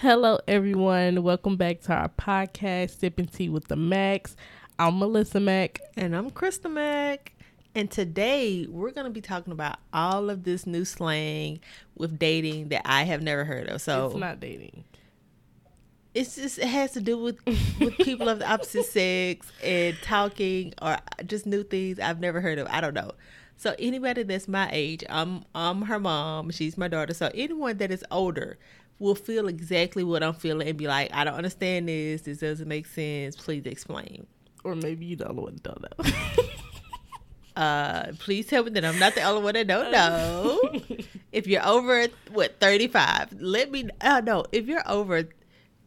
Hello, everyone. Welcome back to our podcast, Sipping Tea with the Max. I'm Melissa Mack. And I'm Krista Mack. And today we're going to be talking about all of this new slang with dating that I have never heard of. So it's not dating. It's just it has to do with with people of the opposite sex and talking or just new things I've never heard of. I don't know. So anybody that's my age, I'm I'm her mom, she's my daughter. So anyone that is older will feel exactly what I'm feeling and be like, I don't understand this. This doesn't make sense. Please explain. Or maybe you don't know what don't know. uh, please tell me that I'm not the only one that don't know. if you're over what 35, let me. Oh no, if you're over,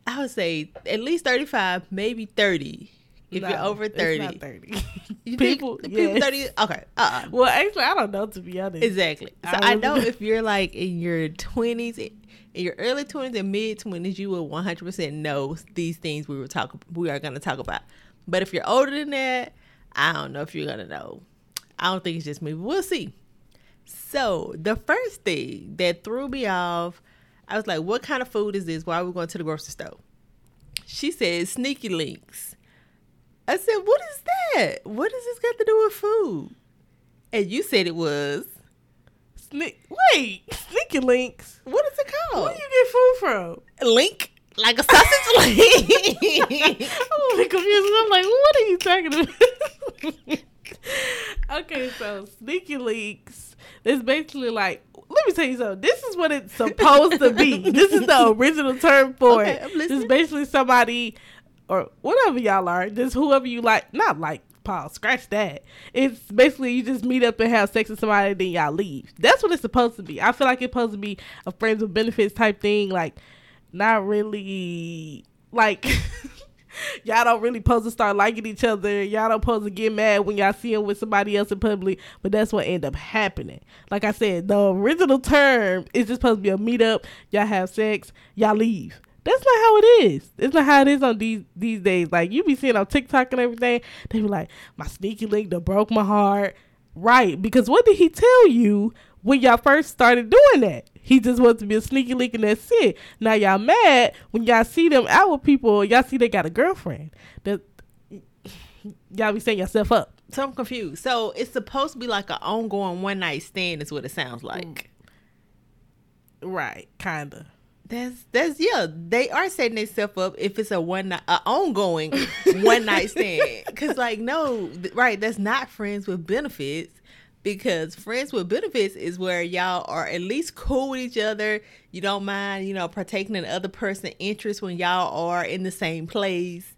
I would say at least 35, maybe 30. If no, you're over 30, 30. you people, think people 30? Okay. Uh-uh. Well, actually, I don't know to be honest. Exactly. So I, I know if you're like in your 20s, in your early 20s and mid 20s, you will 100% know these things we were talking. We are going to talk about. But if you're older than that, I don't know if you're gonna know. I don't think it's just me. We'll see. So the first thing that threw me off, I was like, "What kind of food is this? Why are we going to the grocery store?" She said, "Sneaky links." I said, "What is that? What does this got to do with food?" And you said it was. Sne- Wait, sneaky links. What is it called? Where do you get food from? Link like a sausage link. I'm confused. I'm like, what are you talking about? okay, so sneaky links is basically like let me tell you something. This is what it's supposed to be. This is the original term for okay, it. It's basically somebody or whatever y'all are, just whoever you like, not like Paul, scratch that. It's basically you just meet up and have sex with somebody, then y'all leave. That's what it's supposed to be. I feel like it's supposed to be a friends with benefits type thing. Like not really like y'all don't really supposed to start liking each other. Y'all don't supposed to get mad when y'all see him with somebody else in public, but that's what end up happening. Like I said, the original term is just supposed to be a meetup. Y'all have sex, y'all leave. That's not how it is. It's not how it is on these these days. Like you be seeing on TikTok and everything, they be like, "My sneaky link that broke my heart." Right? Because what did he tell you when y'all first started doing that? He just wants to be a sneaky link and that's it. Now y'all mad when y'all see them out with people, y'all see they got a girlfriend. That y'all be setting yourself up. So I'm confused. So it's supposed to be like an ongoing one night stand is what it sounds like. Mm. Right, kinda. That's that's yeah. They are setting themselves up if it's a one night, a ongoing one night stand. Cause like no, right? That's not friends with benefits because friends with benefits is where y'all are at least cool with each other. You don't mind, you know, partaking in other person's interest when y'all are in the same place.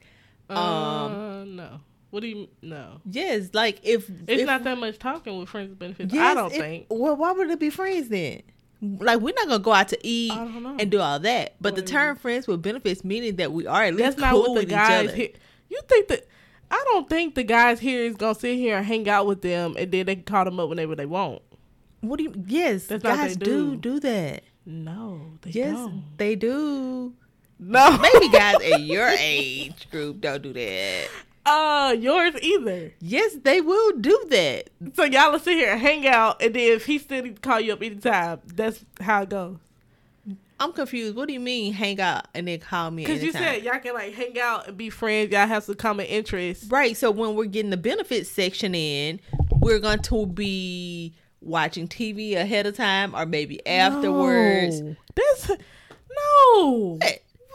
Um, uh, no. What do you no? Yes, like if it's if, not that much talking with friends with benefits. Yes, I don't if, think. Well, why would it be friends then? Like we're not gonna go out to eat and do all that. But the term "friends with benefits" meaning that we are at least That's cool not what the guys. here. you think that I don't think the guys here is gonna sit here and hang out with them and then they can call them up whenever they want. What do you? Yes, That's guys do. do do that. No, they yes, don't. they do. No, maybe guys at your age group don't do that. Uh, yours either. Yes, they will do that. So y'all will sit here and hang out, and then if he still call you up anytime, that's how it goes. I'm confused. What do you mean hang out and then call me? Because you said y'all can like hang out and be friends. Y'all have some common interests, right? So when we're getting the benefits section in, we're going to be watching TV ahead of time or maybe afterwards. No. That's no.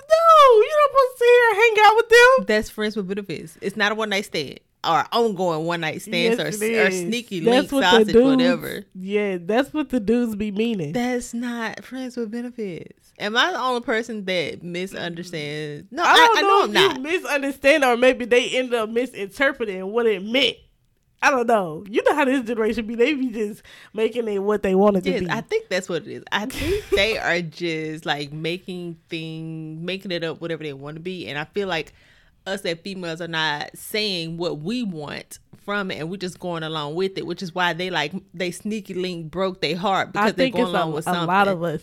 No, you don't supposed to sit here and hang out with them. That's friends with benefits. It's not a one night stand or ongoing one night stands yes, or, or sneaky that's link sausage, dudes, whatever. Yeah, that's what the dudes be meaning. That's not friends with benefits. Am I the only person that misunderstands? No, I don't I, know, I know if you misunderstand or maybe they end up misinterpreting what it meant. I don't know. You know how this generation be. They be just making it what they wanted yes, to be. I think that's what it is. I think they are just like making things, making it up whatever they want to be. And I feel like us as females are not saying what we want from it and we're just going along with it, which is why they like they sneaky link broke their heart because they're going along a, with something. A lot of us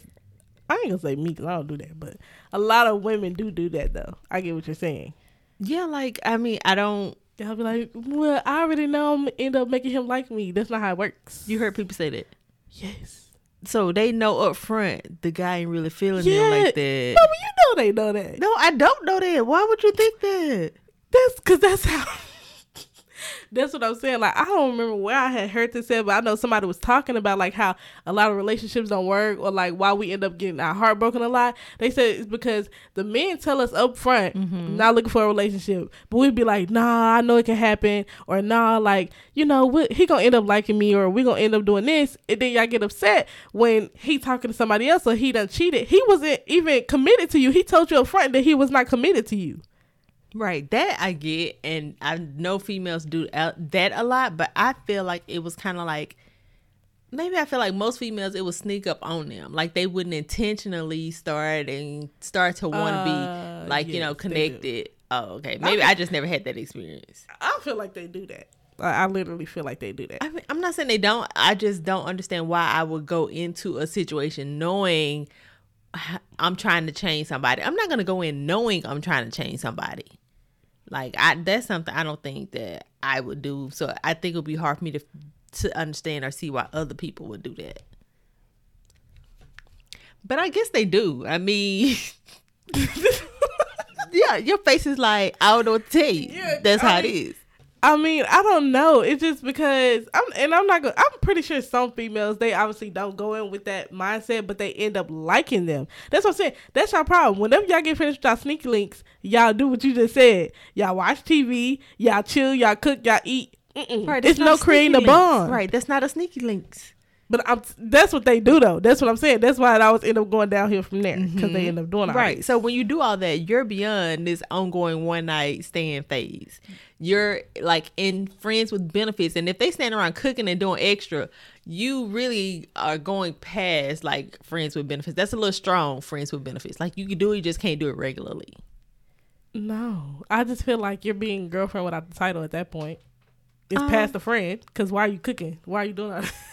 I ain't gonna say me because I don't do that, but a lot of women do do that though. I get what you're saying. Yeah, like I mean, I don't. I'll be like, well, I already know I'm end up making him like me. That's not how it works. You heard people say that. Yes. So they know up front the guy ain't really feeling them like that. No, but you know they know that. No, I don't know that. Why would you think that? That's because that's how. That's what I'm saying. Like I don't remember where I had heard this said, but I know somebody was talking about like how a lot of relationships don't work, or like why we end up getting our heart broken a lot. They said it's because the men tell us up front, Mm-hmm. not looking for a relationship, but we'd be like, nah, I know it can happen, or nah, like you know, he gonna end up liking me, or we gonna end up doing this, and then y'all get upset when he talking to somebody else, or he done cheated. He wasn't even committed to you. He told you up front that he was not committed to you. Right, that I get, and I know females do that a lot, but I feel like it was kind of like maybe I feel like most females it would sneak up on them, like they wouldn't intentionally start and start to want to Uh, be like you know yes, they do. connected. Oh, okay, maybe I just never had that experience. I feel like they do that. I, I literally feel like they do that. I mean, I'm not saying they don't. I just don't understand why I would go into a situation knowing I'm trying to change somebody. I'm not gonna go in knowing I'm trying to change somebody. Like I, that's something I don't think that I would do. So I think it would be hard for me to to understand or see why other people would do that. But I guess they do. I mean, yeah, your face is like I don't know what to tell you. Yeah, that's I how it mean, is. I mean, I don't know. It's just because I'm, and I'm not gonna. I'm pretty sure some females they obviously don't go in with that mindset, but they end up liking them. That's what I'm saying. That's your problem. Whenever y'all get finished with y'all sneaky links, y'all do what you just said. Y'all watch TV, y'all chill, y'all cook, y'all eat. Mm-mm. Right, it's no creating a bond. Right, that's not a sneaky links. But I'm, that's what they do though. That's what I'm saying. That's why I always end up going downhill from there because they end up doing all Right. this. So when you do all that, you're beyond this ongoing one night stand phase. You're like in friends with benefits. And if they stand around cooking and doing extra, you really are going past like friends with benefits. That's a little strong, friends with benefits. Like you can do it, you just can't do it regularly. No, I just feel like you're being girlfriend without the title at that point. It's Um, past the friend because why are you cooking? Why are you doing that?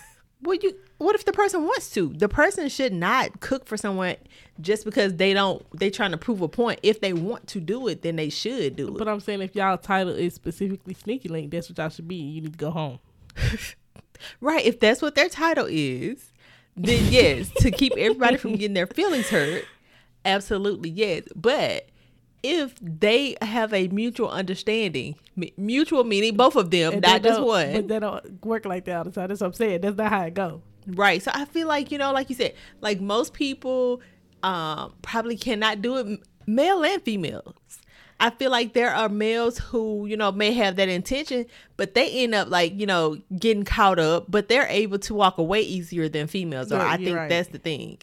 Well, you what if the person wants to? The person should not cook for someone just because they don't they trying to prove a point. If they want to do it, then they should do it. but I'm saying if y'all title is specifically sneaky link, that's what y'all should be. You need to go home. Right. If that's what their title is, then yes, to keep everybody from getting their feelings hurt, absolutely yes. But if they have a mutual understanding, mu- mutual meaning both of them, And not just one. But they don't work like that all the time. That's what I'm saying. That's not how it go. Right. So I feel like, you know, like you said, like most people um probably cannot do it male and females. I feel like there are males who, you know, may have that intention, but they end up like, you know, getting caught up, but they're able to walk away easier than females are. Right, I think right. that's the thing.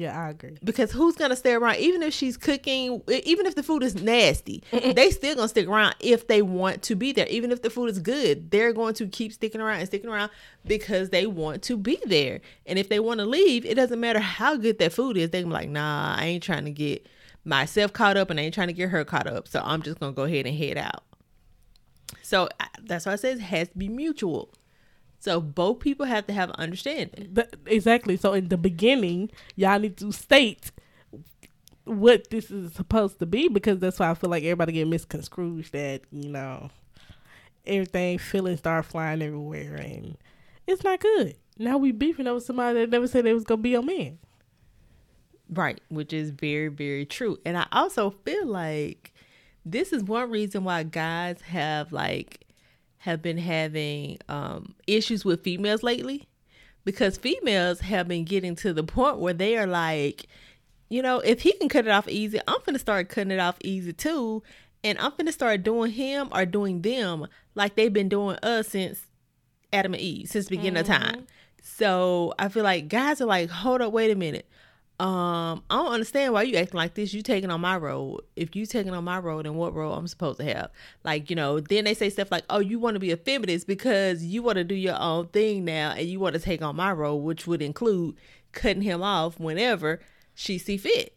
Yeah, I agree. Because who's gonna stay around even if she's cooking, even if the food is nasty, they still gonna stick around if they want to be there. Even if the food is good, they're going to keep sticking around and sticking around because they want to be there. And if they want to leave, it doesn't matter how good that food is. They can be like, nah, I ain't trying to get myself caught up and I ain't trying to get her caught up. So I'm just gonna go ahead and head out. So that's why I says it has to be mutual. So both people have to have understanding. Exactly. So in the beginning, y'all need to state what this is supposed to be because that's why I feel like everybody get misconstrued that you know everything feelings start flying everywhere and it's not good. Now we beefing over somebody that never said they was gonna be your man. Right, which is very, very true. And I also feel like this is one reason why guys have like have been having um issues with females lately because females have been getting to the point where they are like, you know, if he can cut it off easy, I'm gonna start cutting it off easy too. And I'm gonna start doing him or doing them like they've been doing us since Adam and Eve, since the beginning of time. So I feel like guys are like, hold up, wait a minute. Um, I don't understand why you acting like this. You taking on my road. If you taking on my road, then what role I'm supposed to have? Like, you know, then they say stuff like, Oh, you want to be a feminist because you want to do your own thing now and you want to take on my role, which would include cutting him off whenever she see fit.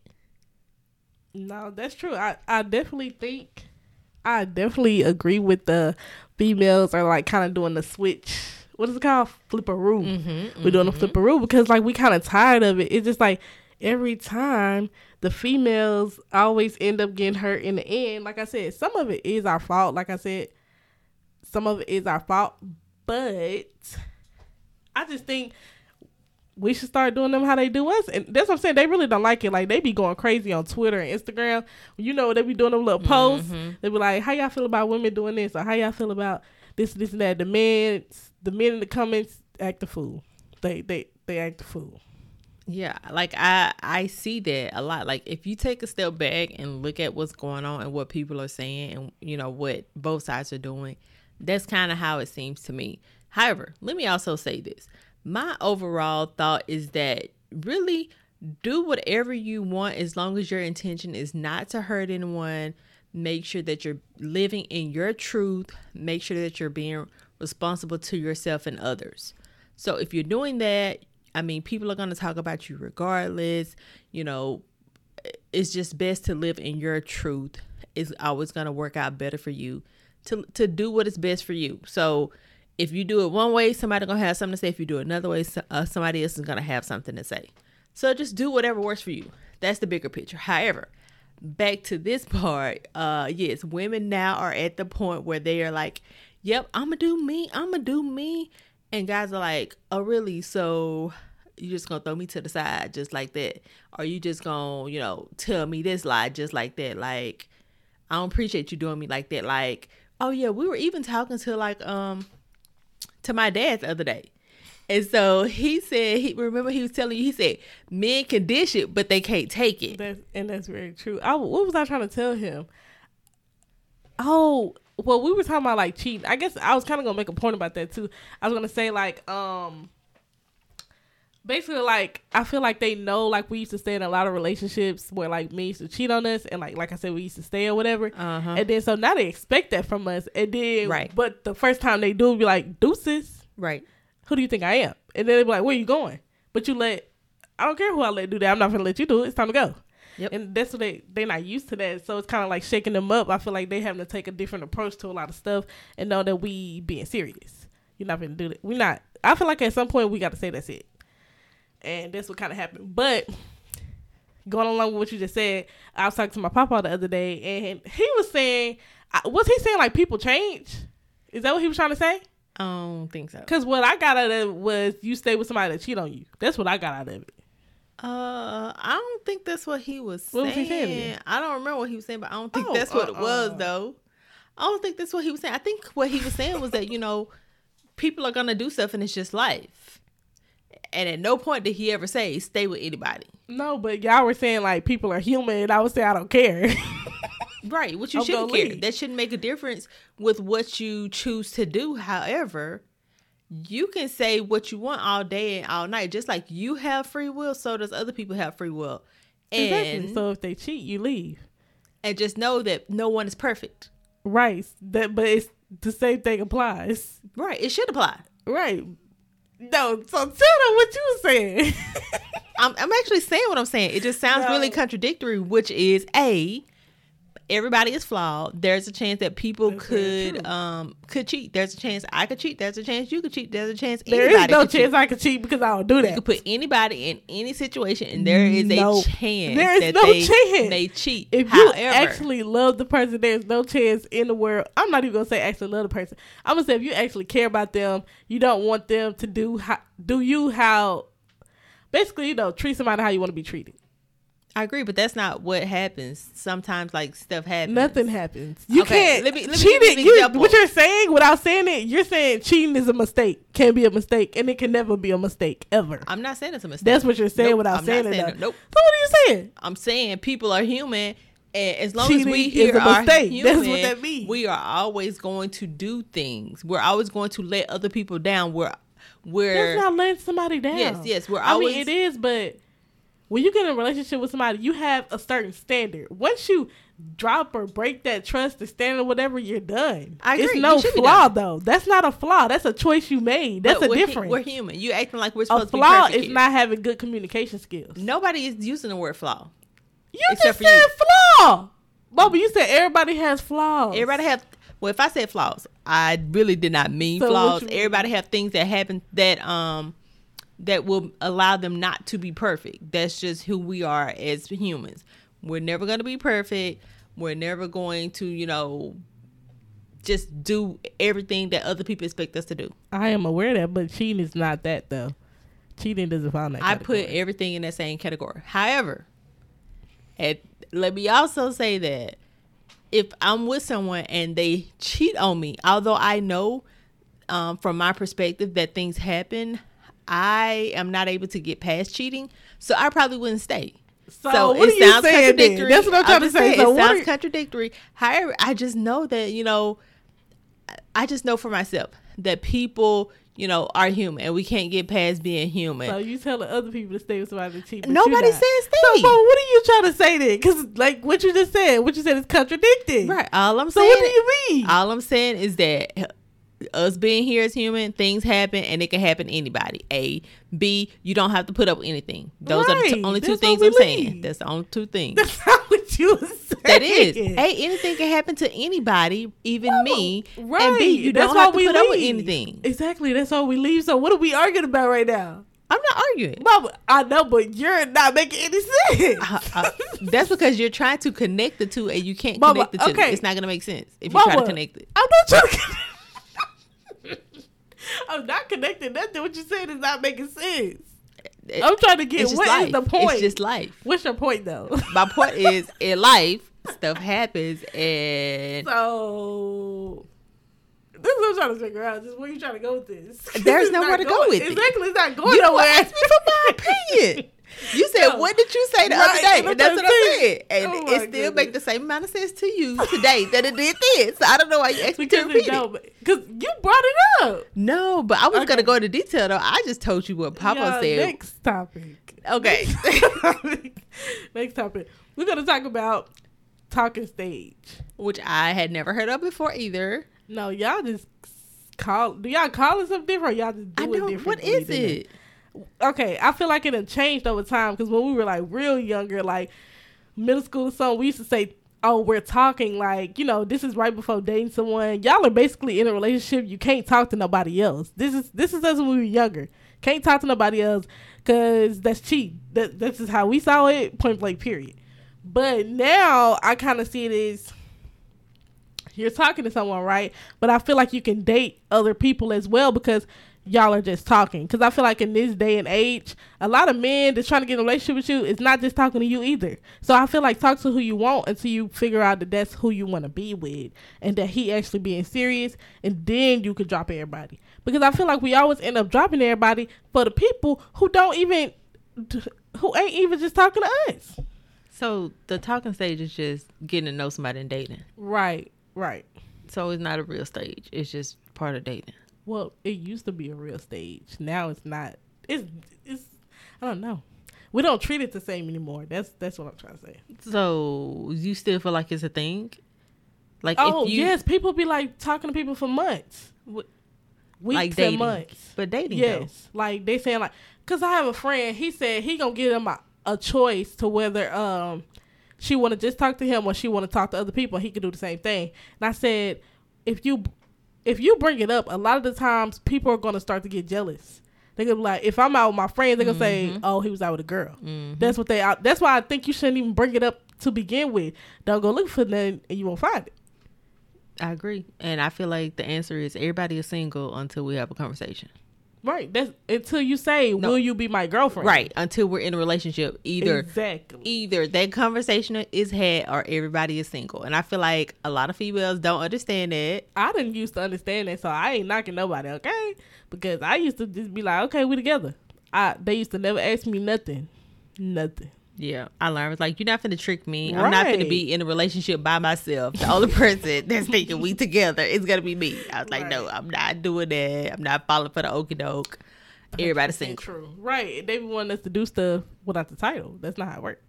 No, that's true. I, I definitely think I definitely agree with the females are like kind of doing the switch. What is it called? Flipperoo. Mm-hmm, We're doing a flipperoo because like we kind of tired of it. It's just like every time the females always end up getting hurt in the end. Like I said, some of it is our fault. Like I said, some of it is our fault, but I just think we should start doing them how they do us. And that's what I'm saying. They really don't like it. Like they be going crazy on Twitter and Instagram. You know, they be doing them little posts. Mhm. They be like, "How y'all feel about women doing this?" or "How y'all feel about this, this, and that?" The men, the men in the comments act the fool. They, they, they act the fool. Yeah, like I I see that a lot. Like if you take a step back and look at what's going on and what people are saying and you know what both sides are doing, that's kind of how it seems to me. However, let me also say this. My overall thought is that really do whatever you want as long as your intention is not to hurt anyone. Make sure that you're living in your truth. Make sure that you're being responsible to yourself and others. So if you're doing that, I mean, people are going to talk about you regardless. You know, it's just best to live in your truth. It's always going to work out better for you to to do what is best for you. So if you do it one way, somebody gonna have something to say. If you do it another way, so- uh, somebody else is gonna have something to say. So just do whatever works for you. That's the bigger picture. However, back to this part, uh, yes, women now are at the point where they are like, "Yep, I'm gonna do me. I'm gonna do me," and guys are like, "Oh, really? So you just gonna throw me to the side just like that? Or you just gonna, you know, tell me this lie just like that? Like, I don't appreciate you doing me like that. Like, oh yeah, we were even talking to like um to my dad the other day. And so he said he remember he was telling you he said men can dish it but they can't take it. That's and that's very true. I what was I trying to tell him? Oh, well, we were talking about like cheating. I guess I was kind of gonna make a point about that too. I was gonna say like um. Basically, like I feel like they know, like we used to stay in a lot of relationships where like men used to cheat on us, and like like I said, we used to stay or whatever. Uh-huh. And then so now they expect that from us, and then Right. But the first time they do, be like deuces Right. who do you think I am? And then they be like, where you going? But you let, I don't care who I let do that. I'm not gonna let you do it. It's time to go. Yep. And that's what they they're not used to that. So it's kind of like shaking them up. I feel like they having to take a different approach to a lot of stuff and know that we being serious. You're not gonna do that. We're not. I feel like at some point we got to say that's it. And that's what kind of happened. But going along with what you just said, I was talking to my papa the other day, and he was saying, was he saying like people change? Is that what he was trying to say? I don't think so. Cause what I got out of it was you stay with somebody that cheat on you. That's what I got out of it. Uh, I don't think that's what he was What was saying. he saying? I don't remember what he was saying, but I don't think Oh, that's what it was uh-uh. though. I don't think that's what he was saying. I think what he was saying was that you know, people are gonna do stuff, and it's just life. And at no point did he ever say stay with anybody. No, but y'all were saying like people are human, and I would say I don't care. Right, which you I'm shouldn't care. That shouldn't make a difference with what you choose to do. However, you can say what you want all day and all night. Just like you have free will, so does other people have free will. And exactly. So if they cheat, you leave. and just know that no one is perfect. Right. That, but it's the same thing applies. Right, it should apply. Right. No. So tell them what you were saying. I'm, I'm actually saying what I'm saying. It just sounds No. really contradictory, which is a everybody is flawed. There's a chance that people That's could um could cheat. There's a chance I could cheat. There's a chance you could cheat. There's a chance there anybody is no could cheat. chance I could cheat because I don't do that. You could put anybody in any situation, and there is No. a chance There is that no they, chance. they cheat. if you actually love the person, there's no chance in the world. I'm not even gonna say actually love the person. I'm gonna say if you actually care about them, you don't want them to do how do you how basically you know treat somebody how you want to be treated. I agree, but that's not what happens. Sometimes, like stuff happens. Nothing happens. You Okay, can't let me- let me cheat it. You, what you're saying without saying it, you're saying cheating is a mistake. Can be a mistake, and it can never be a mistake ever. I'm not saying it's a mistake. That's what you're saying Nope, without I'm saying not it. saying. Nope. So what are you saying? I'm saying people are human, and as long as we here are human, That's what that means. we are always going to do things. We're always going to let other people down. We're we're That's not letting somebody down. Yes, yes, we're always. I mean, it is, but when you get in a relationship with somebody, you have a certain standard. Once you drop or break that trust, the standard, whatever, you're done. I agree. It's no flaw, though. That's not a flaw. That's a choice you made. That's but a we're, hu- difference. We're human. You acting like we're a supposed to be flaw is here. not having good communication skills. Nobody is using the word flaw. You Except just for you. said flaw. Bubba, you said everybody has flaws. Everybody have well, if I said flaws, I really did not mean So flaws. Everybody have things that happen that um that will allow them not to be perfect. That's just who we are as humans. We're never going to be perfect. We're never going to, you know, just do everything that other people expect us to do. I am aware of that, but cheating is not that though. Cheating doesn't fall in that. I put everything in that same category. However, at, let me also say that if I'm with someone and they cheat on me, although I know um, from my perspective that things happen, I am not able to get past cheating, so I probably wouldn't stay. So, what are you saying then? That's what I'm trying to say. saying, So it sounds are- contradictory. However, I just know that you know, I just know for myself that people, you know, are human, and we can't get past being human. So you telling other people to stay with somebody that cheat? Nobody says So, stay. but what are you trying to say then? Because like what you just said, what you said is contradicting. Right. All I'm So saying. what do you mean? All I'm saying is that us being here as human, things happen, and it can happen to anybody. A, B, you don't have to put up with anything. Those are the Right. two, only two things I'm saying. That's the only two things. That's not what you saying. that is. A, anything can happen to anybody, even me. Right. And B, you That's don't have to put up with anything. Exactly. That's all we leave. So what are we arguing about right now? I'm not arguing. Mama, I know, but you're not making any sense. Uh, uh, that's because you're trying to connect the two, and you can't Mama, connect the two. okay. It's not gonna make sense if you try to connect it. I'm not trying to. I'm not connecting nothing. What you saying is not making sense. It- I'm trying to get what life. is the point? It's just life. What's your point though? My point is, in life, stuff happens, and so this is what I'm trying to figure out. Just where you trying to go with this? There's nowhere to go going- with it. Exactly, it's not going you don't nowhere. ask me for my opinion. You said, No. "What did you say the Right, other day?" and that's what I said, and Oh it still make the same amount of sense to you today that it did then. So I don't know why you asked me to repeat it. Because you brought it up. No, but I was Okay. gonna go into detail though. I just told you what Papa said. Next topic. Okay. Next topic. next topic. We're gonna talk about talking stage. Which I had never heard of before either. No, y'all just call. Do y'all call it something different? Or y'all just do I it different. What is it? Okay, I feel like it had changed over time because when we were like real younger, like middle school or something, we used to say, "Oh, we're talking like you know, this is right before dating someone. Y'all are basically in a relationship. You can't talk to nobody else. This is this is us when we were younger. Can't talk to nobody else because that's cheap. That that's just how we saw it. Point blank. Period. But now I kind of see it as you're talking to someone, right? But I feel like you can date other people as well because y'all are just talking. Because I feel like in this day and age, a lot of men that's trying to get in a relationship with you is not just talking to you either. So I feel like talk to who you want until you figure out that that's who you want to be with and that he actually being serious, and then you could drop everybody. Because I feel like we always end up dropping everybody for the people who don't even, who ain't even just talking to us. So the talking stage is just getting to know somebody and dating. Right, right. So it's not a real stage. It's just part of dating. Well, it used to be a real stage. Now it's not. It's it's. I don't know. We don't treat it the same anymore. That's that's what I'm trying to say. So you still feel like it's a thing? Like oh if you yes, people be like talking to people for months, weeks like and months. but dating Yes, like they saying like, cause I have a friend. He said he gonna give them a, a choice to whether um she want to just talk to him or she want to talk to other people. He could do the same thing. And I said, if you if you bring it up, a lot of the times people are gonna start to get jealous. They're gonna be like, if I'm out with my friends, they're gonna say, "Oh, he was out with a girl." Mhm. That's what they. That's why I think you shouldn't even bring it up to begin with. Don't go look for nothing, and you won't find it. I agree, and I feel like the answer is everybody is single until we have a conversation. Right. That's until you say, No. "Will you be my girlfriend?" Right until we're in a relationship, either Exactly. either that conversation is had or everybody is single, and I feel like a lot of females don't understand that. I didn't used to understand that, so I ain't knocking nobody, okay? Because I used to just be like, okay, we together. I they used to never ask me nothing, nothing. Yeah, I learned it's like you're not gonna trick me. I'm not gonna be in a relationship by myself. The only person that's thinking we together is gonna be me. I was like, no, I'm not doing that. I'm not falling for the okie doke. Everybody's 100% single. True. Right. They be wanting us to do stuff without the title. That's not how it works.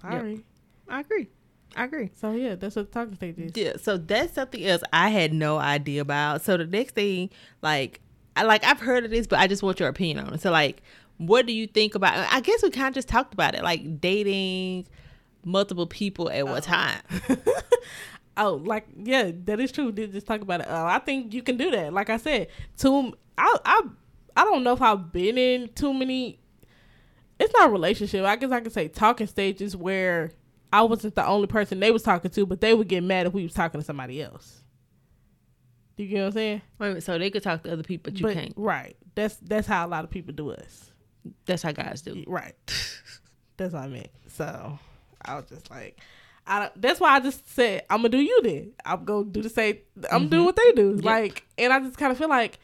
Sorry. I agree. I agree. So yeah, that's what the talking stage is. Yeah, so that's something else I had no idea about. So the next thing, like, I like I've heard of this, but I just want your opinion on it. So like, what do you think about? I guess we kind of just talked about it, like dating multiple people at one time. Oh, like yeah, that is true. Did just talk about it. Uh, I think you can do that. Like I said, too. I I I don't know if I've been in too many. It's not a relationship. I guess I could say talking stages where I wasn't the only person they was talking to, but they would get mad if we was talking to somebody else. You get what I'm saying? Wait, so they could talk to other people, but you can't. Right. That's that's how a lot of people do us. That's how guys do. Right. that's what I meant. So I was just like, I that's why I just said I'm gonna do you then. I'm gonna do the same. I'm doing mm-hmm. what they do. Yep. Like, and I just kind of feel like,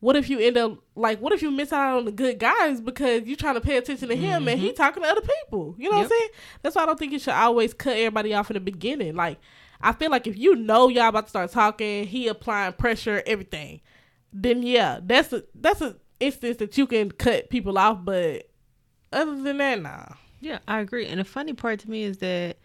what if you end up like, what if you miss out on the good guys because you trying to pay attention to him and he mm-hmm. talking to other people? You know what I'm saying? That's why I don't think you should always cut everybody off in the beginning. Like, I feel like if you know y'all about to start talking, he applying pressure, everything, then yeah, that's a that's a instance that you can cut people off. But other than that, nah. Yeah, I agree. And the funny part to me is that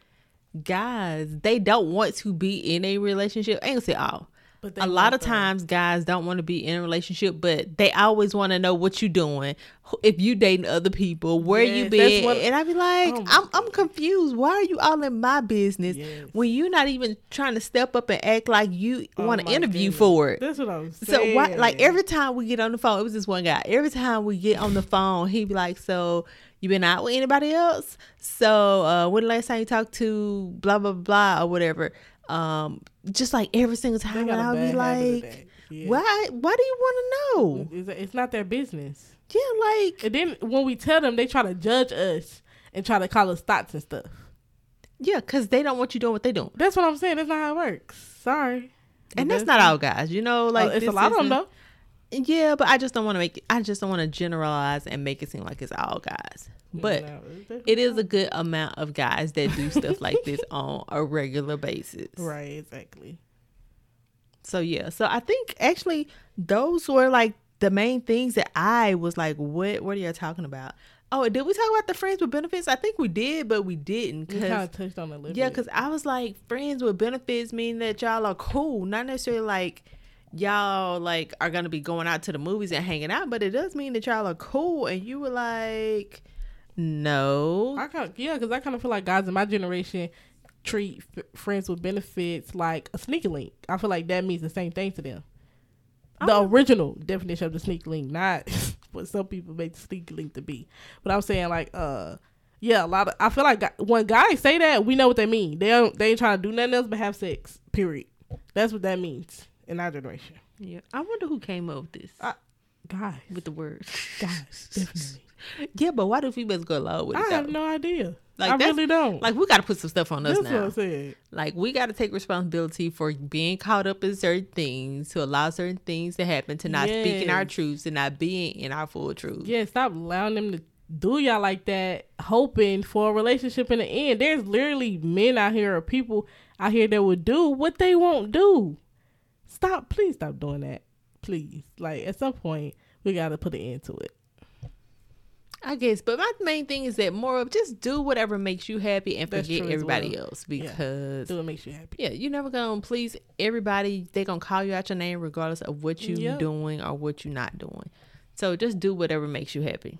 guys, they don't want to be in a relationship. I ain't gonna say all. But A lot of the- times guys don't want to be in a relationship, but they always want to know what you're doing. If you dating other people, where you Yes, that's been? what- and I be like, Oh I'm I'm confused. Why are you all in my business Yes. when you're not even trying to step up and act like you Oh want to interview goodness. for it? That's what I'm saying. So why like every time we get on the phone, it was this one guy. Every time we get on the phone, he'd be like, "So you been out with anybody else? So uh when the last time you talked to blah blah blah or whatever?" Um, just like every single time, got and a I'll be like. Yeah. "Why? Why do you want to know?" It's, not their business. Yeah, like And then when we tell them, they try to judge us and try to call us thots and stuff. yeah, because they don't want you doing what they doing, That's what I'm saying. That's not how it works. Sorry. and But that's not all guys. You know, like oh, it's a lot of them though. Yeah, but I just don't want to make. It, I just don't want to generalize and make it seem like it's all guys. But No, it's definitely it is a good amount of guys that do stuff like this on a regular basis. right. Exactly. So yeah, so I think actually those were like the main things that I was like, what what are you talking about? Oh, did we talk about the friends with benefits? I think we did, but we didn't. We kind of touched on a little yeah, because I was like, friends with benefits mean that y'all are cool, not necessarily like y'all like are gonna be going out to the movies and hanging out, but it does mean that y'all are cool. And you were like, no, I kind of, yeah, because I kind of feel like guys in my generation treat f- friends with benefits like a sneaky link. I feel like that means the same thing to them. The Oh. original definition of the sneaky link, not what some people make the sneaky link to be. But I'm saying like, uh, yeah, a lot of I feel like when guys say that, we know what they mean. They don't they ain't trying to do nothing else but have sex. Period. That's what that means in our generation. yeah. I wonder who came up with this I- Guys, with the words, guys, definitely. Yeah, but why do females go along with it? I though? have no idea. Like, I really don't. Like we got to put some stuff on us That's what. I'm saying. Like we got to take responsibility for being caught up in certain things, to allow certain things to happen, to not speaking our truths, and not being in our full truth. Yeah, stop allowing them to do y'all like that, hoping for a relationship in the end. There's literally men out here or people out here that would do what they won't do. Stop, please stop doing that. Please. Like at some point we gotta put an end to it. I guess, but my main thing is that more of just do whatever makes you happy and That's forget everybody well. else Yeah. because Do what makes you happy. yeah, you're never gonna please everybody. They gonna call you out your name regardless of what you Yep. doing or what you're not doing. So just do whatever makes you happy.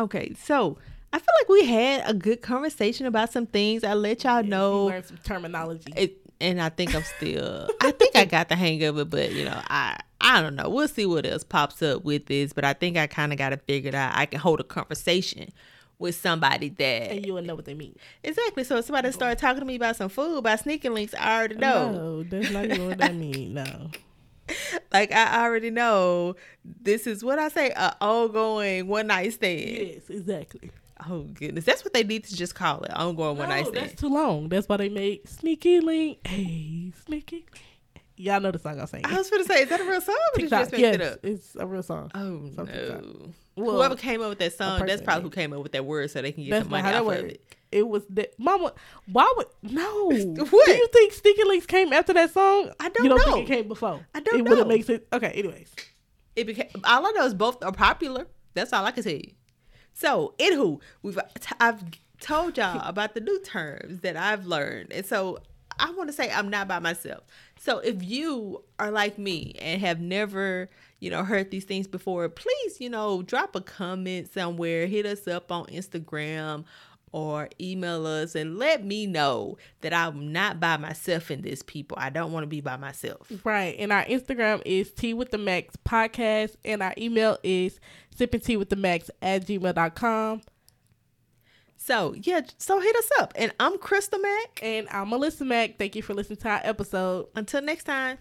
Okay, so I feel like we had a good conversation about some things. I let y'all You know learn some terminology. it, and I think I'm still. I think I got the hang of it, but you know, I I don't know. We'll see what else pops up with this, but I think I kind of got it figured out. I can hold a conversation with somebody that and you will know what they mean. exactly. So if somebody start talking to me about some food, about sneaking links, I already know. No, that's not even what that mean. No. Like I already know this is what I say, a ongoing one night stand. Yes, exactly. Oh goodness, that's what they need to just call it, i ongoing one night No, stand. that's too long. That's why they made Sneaky Link. Hey, Sneaky Link. Y'all know the song I'm saying. I was gonna say, is that a real song? Or TikTok. just make Yes, it up? it's a real song. Oh Some no. Well, Whoever came up with that song, that's probably who came up with that word so they can get That's some money off of it. It was that Mama. Why would no? What? Do you think Sneaky Links came after that song? I don't You don't know. think it came before? I don't it wouldn't know. make sense. Okay. Anyways, It became all I know is both are popular. That's all I can tell you. So, anywho, we've I've told y'all about the new terms that I've learned, and so I want to say I'm not by myself. So, if you are like me and have never, you know, heard these things before, please, you know, drop a comment somewhere, hit us up on Instagram or email us and let me know that I'm not by myself in this, people. I don't want to be by myself. right. And our Instagram is Tea with the Max podcast, and our email is sipping tea with the max at gmail.com. So yeah, so hit us up. And I'm Crystal Mack. And I'm Melissa Mack. Thank you for listening to our episode. Until next time.